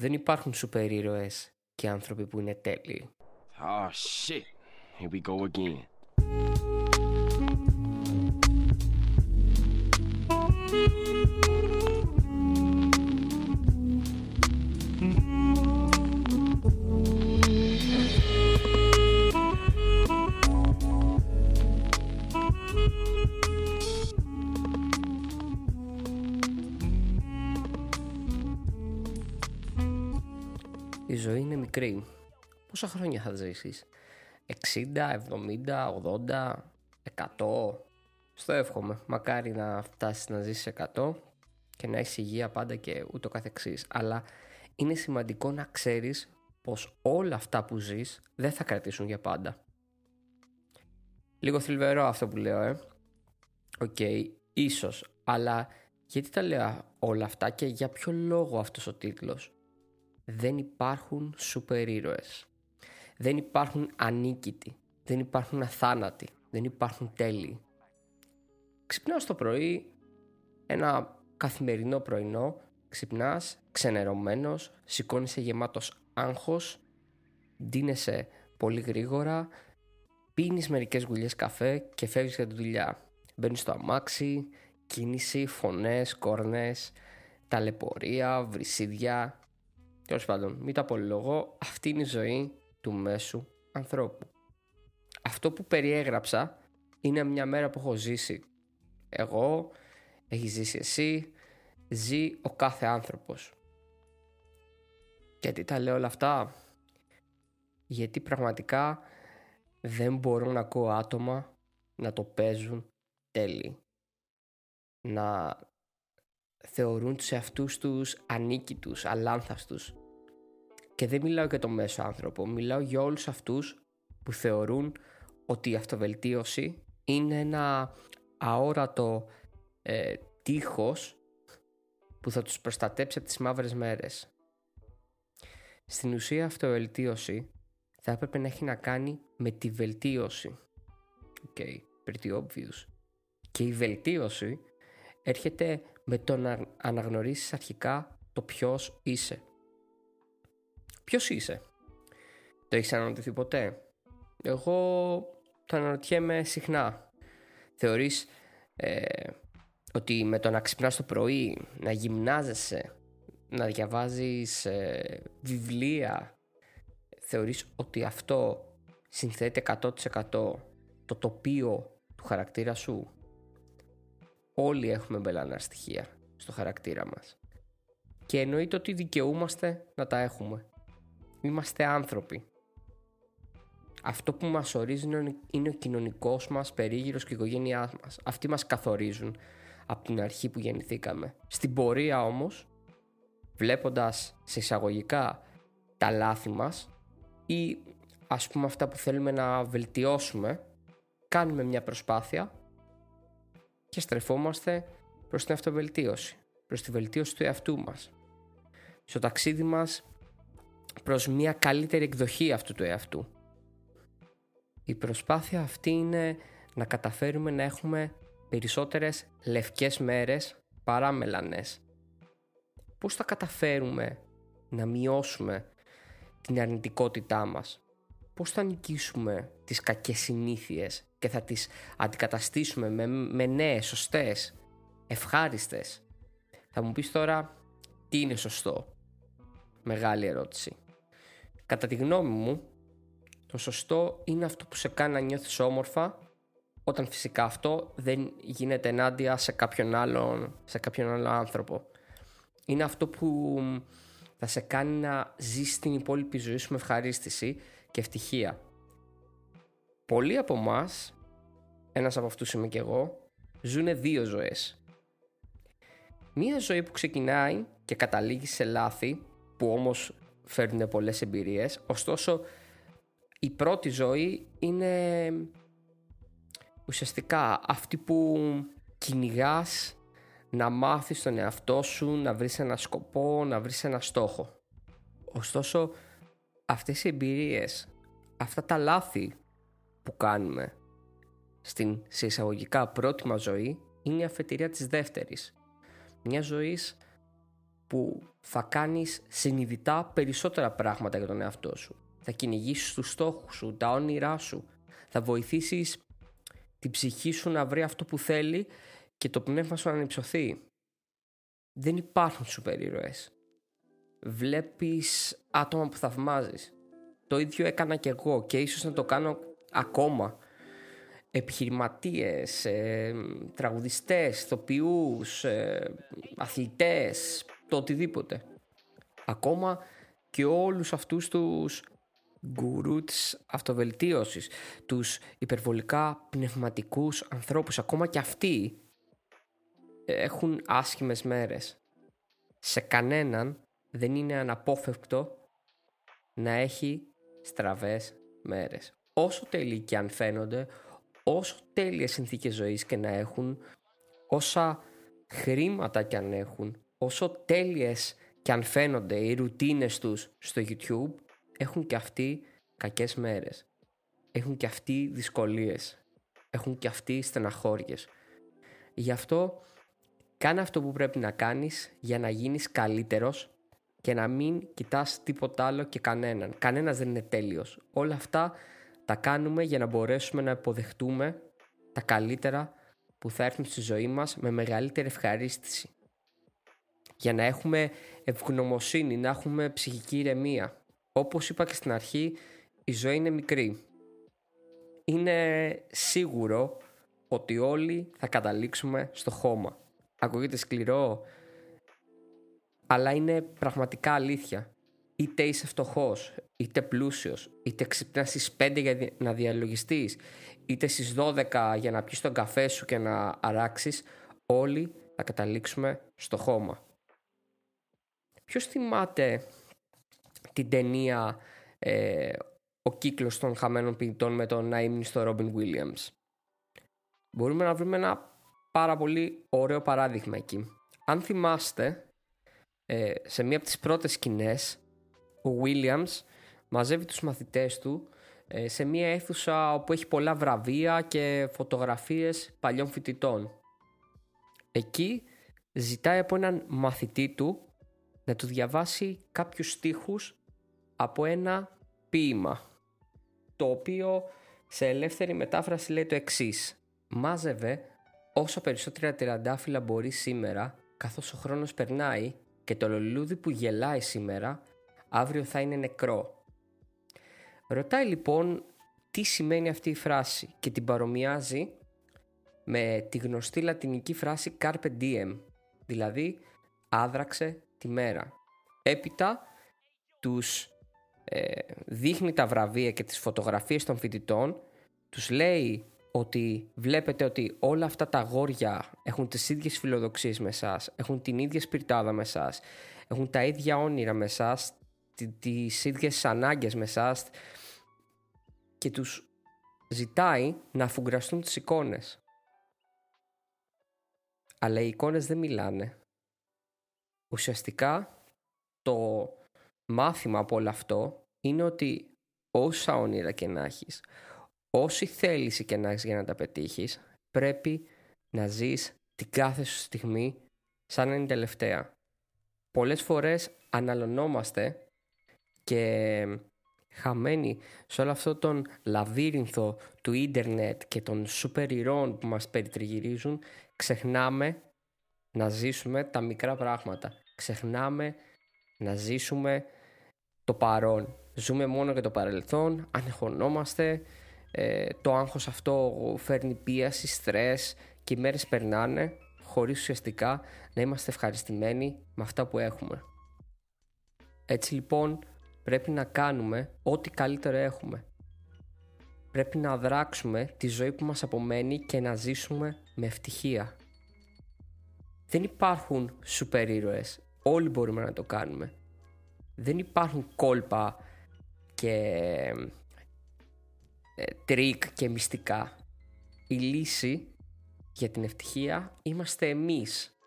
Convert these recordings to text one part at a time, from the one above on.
Δεν υπάρχουν σούπερ ήρωες και άνθρωποι που είναι τέλειοι. Oh shit. Here we go again. Ζωή είναι μικρή. Πόσα χρόνια θα ζήσεις; 60, 70, 80, 100. Στο εύχομαι. Μακάρι να φτάσεις να ζήσεις 100 και να έχεις υγεία πάντα και ούτω καθεξής. Αλλά είναι σημαντικό να ξέρεις πως όλα αυτά που ζεις δεν θα κρατήσουν για πάντα. Λίγο θλιβερό αυτό που λέω, ε. Οκ, ίσως. Αλλά γιατί τα λέω όλα αυτά και για ποιο λόγο αυτός ο τίτλος; Δεν υπάρχουν σούπερ ήρωες. Δεν υπάρχουν ανίκητοι. Δεν υπάρχουν αθάνατοι. Δεν υπάρχουν τέλειοι. Ξυπνάω το πρωί, ένα καθημερινό πρωινό, ξυπνάς ξενερωμένος, σηκώνεσαι γεμάτος άγχος, ντύνεσαι πολύ γρήγορα, πίνεις μερικές γουλιές καφέ και φεύγεις για τη δουλειά. Μπαίνεις στο αμάξι, κίνηση, φωνές, κόρνες, ταλαιπωρία, βρυσίδια. Τέλος πάντων, μην τα απολυλογώ, αυτή είναι η ζωή του μέσου ανθρώπου. Αυτό που περιέγραψα είναι μια μέρα που έχω ζήσει. Εγώ, έχει ζήσει εσύ, ζει ο κάθε άνθρωπος. Γιατί τα λέω όλα αυτά; Γιατί πραγματικά δεν μπορώ να ακούω άτομα να το παίζουν τέλει. Να θεωρούν τους εαυτούς τους ανίκητους, αλάνθαστους. Και δεν μιλάω για το μέσο άνθρωπο, μιλάω για όλους αυτούς που θεωρούν ότι η αυτοβελτίωση είναι ένα αόρατο ε, τείχος που θα τους προστατέψει από τις μαύρες μέρες. Στην ουσία αυτοβελτίωση θα έπρεπε να έχει να κάνει με τη βελτίωση. Okay, pretty obvious. Και η βελτίωση έρχεται με το να αναγνωρίσεις αρχικά το ποιος είσαι. Ποιος είσαι; Το έχεις αναρωτηθεί ποτέ; Εγώ το αναρωτιέμαι συχνά. Θεωρείς ε, ότι με το να ξυπνάς το πρωί, να γυμνάζεσαι, να διαβάζεις ε, βιβλία, θεωρείς ότι αυτό συνθέτει 100% το τοπίο του χαρακτήρα σου; Όλοι έχουμε μπελανά στοιχεία στο χαρακτήρα μας. Και εννοείται ότι δικαιούμαστε να τα έχουμε. Είμαστε άνθρωποι. Αυτό που μας ορίζει είναι ο κοινωνικός μας περίγυρος και η οικογένειά μας. Αυτοί μας καθορίζουν από την αρχή που γεννηθήκαμε. Στην πορεία όμως, βλέποντας σε εισαγωγικά τα λάθη μας ή ας πούμε αυτά που θέλουμε να βελτιώσουμε, κάνουμε μια προσπάθεια και στρεφόμαστε προς την αυτοβελτίωση, προς τη βελτίωση του εαυτού μας. Στο ταξίδι μας προς μια καλύτερη εκδοχή αυτού του εαυτού. Η προσπάθεια αυτή είναι να καταφέρουμε να έχουμε περισσότερες λευκές μέρες παρά μελανές. Πώς θα καταφέρουμε να μειώσουμε την αρνητικότητά μας; Πώς θα νικήσουμε τις κακές συνήθειες και θα τις αντικαταστήσουμε με, με νέες, σωστές, ευχάριστες; Θα μου πεις τώρα τι είναι σωστό. Μεγάλη ερώτηση. Κατά τη γνώμη μου, το σωστό είναι αυτό που σε κάνει να νιώθεις όμορφα όταν φυσικά αυτό δεν γίνεται ενάντια σε κάποιον άλλον, σε κάποιον άλλο άνθρωπο. Είναι αυτό που θα σε κάνει να ζεις την υπόλοιπη ζωή σου με ευχαρίστηση και ευτυχία. Πολλοί από εμάς, ένας από αυτούς είμαι και εγώ, ζουν δύο ζωές. Μία ζωή που ξεκινάει και καταλήγει σε λάθη που όμως φέρνουν πολλές εμπειρίες, ωστόσο η πρώτη ζωή είναι ουσιαστικά αυτή που κυνηγάς να μάθεις τον εαυτό σου, να βρεις ένα σκοπό, να βρεις ένα στόχο. Ωστόσο, αυτές οι εμπειρίες, αυτά τα λάθη που κάνουμε στην σε εισαγωγικά πρώτη μας ζωή είναι η αφετηρία της δεύτερης. Μιας ζωής που θα κάνεις συνειδητά περισσότερα πράγματα για τον εαυτό σου. Θα κυνηγήσεις τους στόχους σου, τα όνειρά σου. Θα βοηθήσεις την ψυχή σου να βρει αυτό που θέλει και το πνεύμα σου να ανυψωθεί. Δεν υπάρχουν σούπερ ήρωες. Βλέπεις άτομα που θαυμάζεις. Το ίδιο έκανα και εγώ και ίσως να το κάνω ακόμα. Επιχειρηματίες, ε, τραγουδιστές, ηθοποιούς, ε, αθλητές, το οτιδήποτε. Ακόμα και όλους αυτούς τους γκουρούς της αυτοβελτίωσης, τους υπερβολικά πνευματικούς ανθρώπους, ακόμα και αυτοί έχουν άσχημες μέρες. Σε κανέναν δεν είναι αναπόφευκτο να έχει στραβές μέρες. Όσο τέλειοι και αν φαίνονται, όσο τέλειες συνθήκες ζωής και να έχουν, όσα χρήματα και αν έχουν, όσο τέλειες και αν φαίνονται οι ρουτίνες τους στο YouTube, έχουν και αυτοί κακές μέρες. Έχουν και αυτοί δυσκολίες. Έχουν και αυτοί στεναχώριες. Γι' αυτό κάνε αυτό που πρέπει να κάνεις για να γίνεις καλύτερος και να μην κοιτάς τίποτα άλλο και κανέναν. Κανένας δεν είναι τέλειος. Όλα αυτά τα κάνουμε για να μπορέσουμε να υποδεχτούμε τα καλύτερα που θα έρθουν στη ζωή μας με μεγαλύτερη ευχαρίστηση. Για να έχουμε ευγνωμοσύνη, να έχουμε ψυχική ηρεμία. Όπως είπα και στην αρχή, η ζωή είναι μικρή. Είναι σίγουρο ότι όλοι θα καταλήξουμε στο χώμα. Ακούγεται σκληρό, αλλά είναι πραγματικά αλήθεια. Είτε είσαι φτωχός, είτε πλούσιος, είτε ξυπνάς στις 5 για να διαλογιστείς, είτε στις 12 για να πιεις τον καφέ σου και να αράξεις, όλοι θα καταλήξουμε στο χώμα. Ποιος θυμάται την ταινία ε, «Ο κύκλος των χαμένων ποιητών» με τον στο Ρόμπιν Williams; Μπορούμε να βρούμε ένα πάρα πολύ ωραίο παράδειγμα εκεί. Αν θυμάστε, ε, σε μία από τις πρώτες σκηνές, ο Williams μαζεύει τους μαθητές του ε, σε μία αίθουσα όπου έχει πολλά βραβεία και φωτογραφίες παλιών φοιτητών. Εκεί ζητάει από έναν μαθητή του να του διαβάσει κάποιους στίχους από ένα ποίημα το οποίο σε ελεύθερη μετάφραση λέει το εξής «Μάζευε όσο περισσότερα τυραντάφυλλα μπορεί σήμερα καθώς ο χρόνος περνάει και το λουλούδι που γελάει σήμερα αύριο θα είναι νεκρό». Ρωτάει λοιπόν τι σημαίνει αυτή η φράση και την παρομοιάζει με τη γνωστή λατινική φράση carpe diem, δηλαδή άδραξε τη μέρα. Έπειτα τους ε, δείχνει τα βραβεία και τις φωτογραφίες των φοιτητών, τους λέει ότι βλέπετε ότι όλα αυτά τα αγόρια έχουν τις ίδιες φιλοδοξίες με εσάς, έχουν την ίδια σπιρτάδα με εσάς, έχουν τα ίδια όνειρα με εσάς, τις ίδιες ανάγκες με εσάς και τους ζητάει να αφουγκραστούν τις εικόνες. Αλλά οι εικόνες δεν μιλάνε. Ουσιαστικά το μάθημα από όλο αυτό είναι ότι όσα όνειρα και να έχεις, όση θέληση και να έχεις για να τα πετύχεις, πρέπει να ζεις την κάθε σου στιγμή σαν να είναι τελευταία. Πολλές φορές αναλωνόμαστε και χαμένοι σε όλο αυτό τον λαβύρινθο του ίντερνετ και των σούπερ ηρών που μας περιτριγυρίζουν, ξεχνάμε να ζήσουμε τα μικρά πράγματα. Ξεχνάμε να ζήσουμε το παρόν. Ζούμε μόνο για το παρελθόν, ανεχωνόμαστε, ε, το άγχος αυτό φέρνει πίαση, στρες και οι μέρες περνάνε χωρίς ουσιαστικά να είμαστε ευχαριστημένοι με αυτά που έχουμε. Έτσι λοιπόν πρέπει να κάνουμε ό,τι καλύτερο έχουμε. Πρέπει να δράξουμε τη ζωή που μας απομένει και να ζήσουμε με ευτυχία. Δεν υπάρχουν σούπερ ήρωες. Όλοι μπορούμε να το κάνουμε. Δεν υπάρχουν κόλπα και ε, τρικ και μυστικά. Η λύση για την ευτυχία είμαστε εμείς.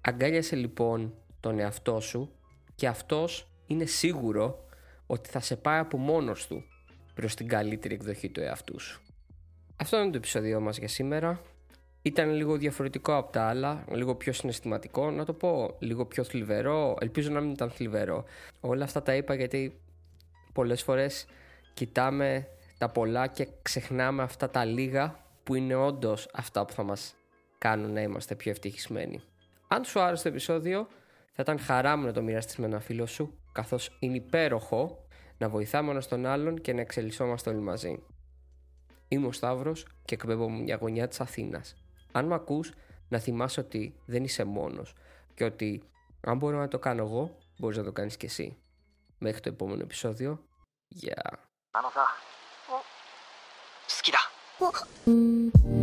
Αγκάλιασε λοιπόν τον εαυτό σου και αυτός είναι σίγουρο ότι θα σε πάει από μόνος του προς την καλύτερη εκδοχή του εαυτού σου. Αυτό είναι το επεισόδιο μας για σήμερα. Ήταν λίγο διαφορετικό από τα άλλα, λίγο πιο συναισθηματικό, να το πω, λίγο πιο θλιβερό. Ελπίζω να μην ήταν θλιβερό. Όλα αυτά τα είπα γιατί πολλές φορές κοιτάμε τα πολλά και ξεχνάμε αυτά τα λίγα που είναι όντως αυτά που θα μας κάνουν να είμαστε πιο ευτυχισμένοι. Αν σου άρεσε το επεισόδιο, θα ήταν χαρά μου να το μοιραστείς με ένα φίλο σου, καθώς είναι υπέροχο να βοηθάμε ένας τον άλλον και να εξελισσόμαστε όλοι μαζί. Είμαι ο Σταύρος και εκπέμπω μια γωνιά της Αθήνας Αν με ακούς, να θυμάσαι ότι δεν είσαι μόνος και ότι αν μπορώ να το κάνω εγώ, μπορείς να το κάνεις και εσύ. Μέχρι το επόμενο επεισόδιο. Γεια. Yeah. あのさ好きだ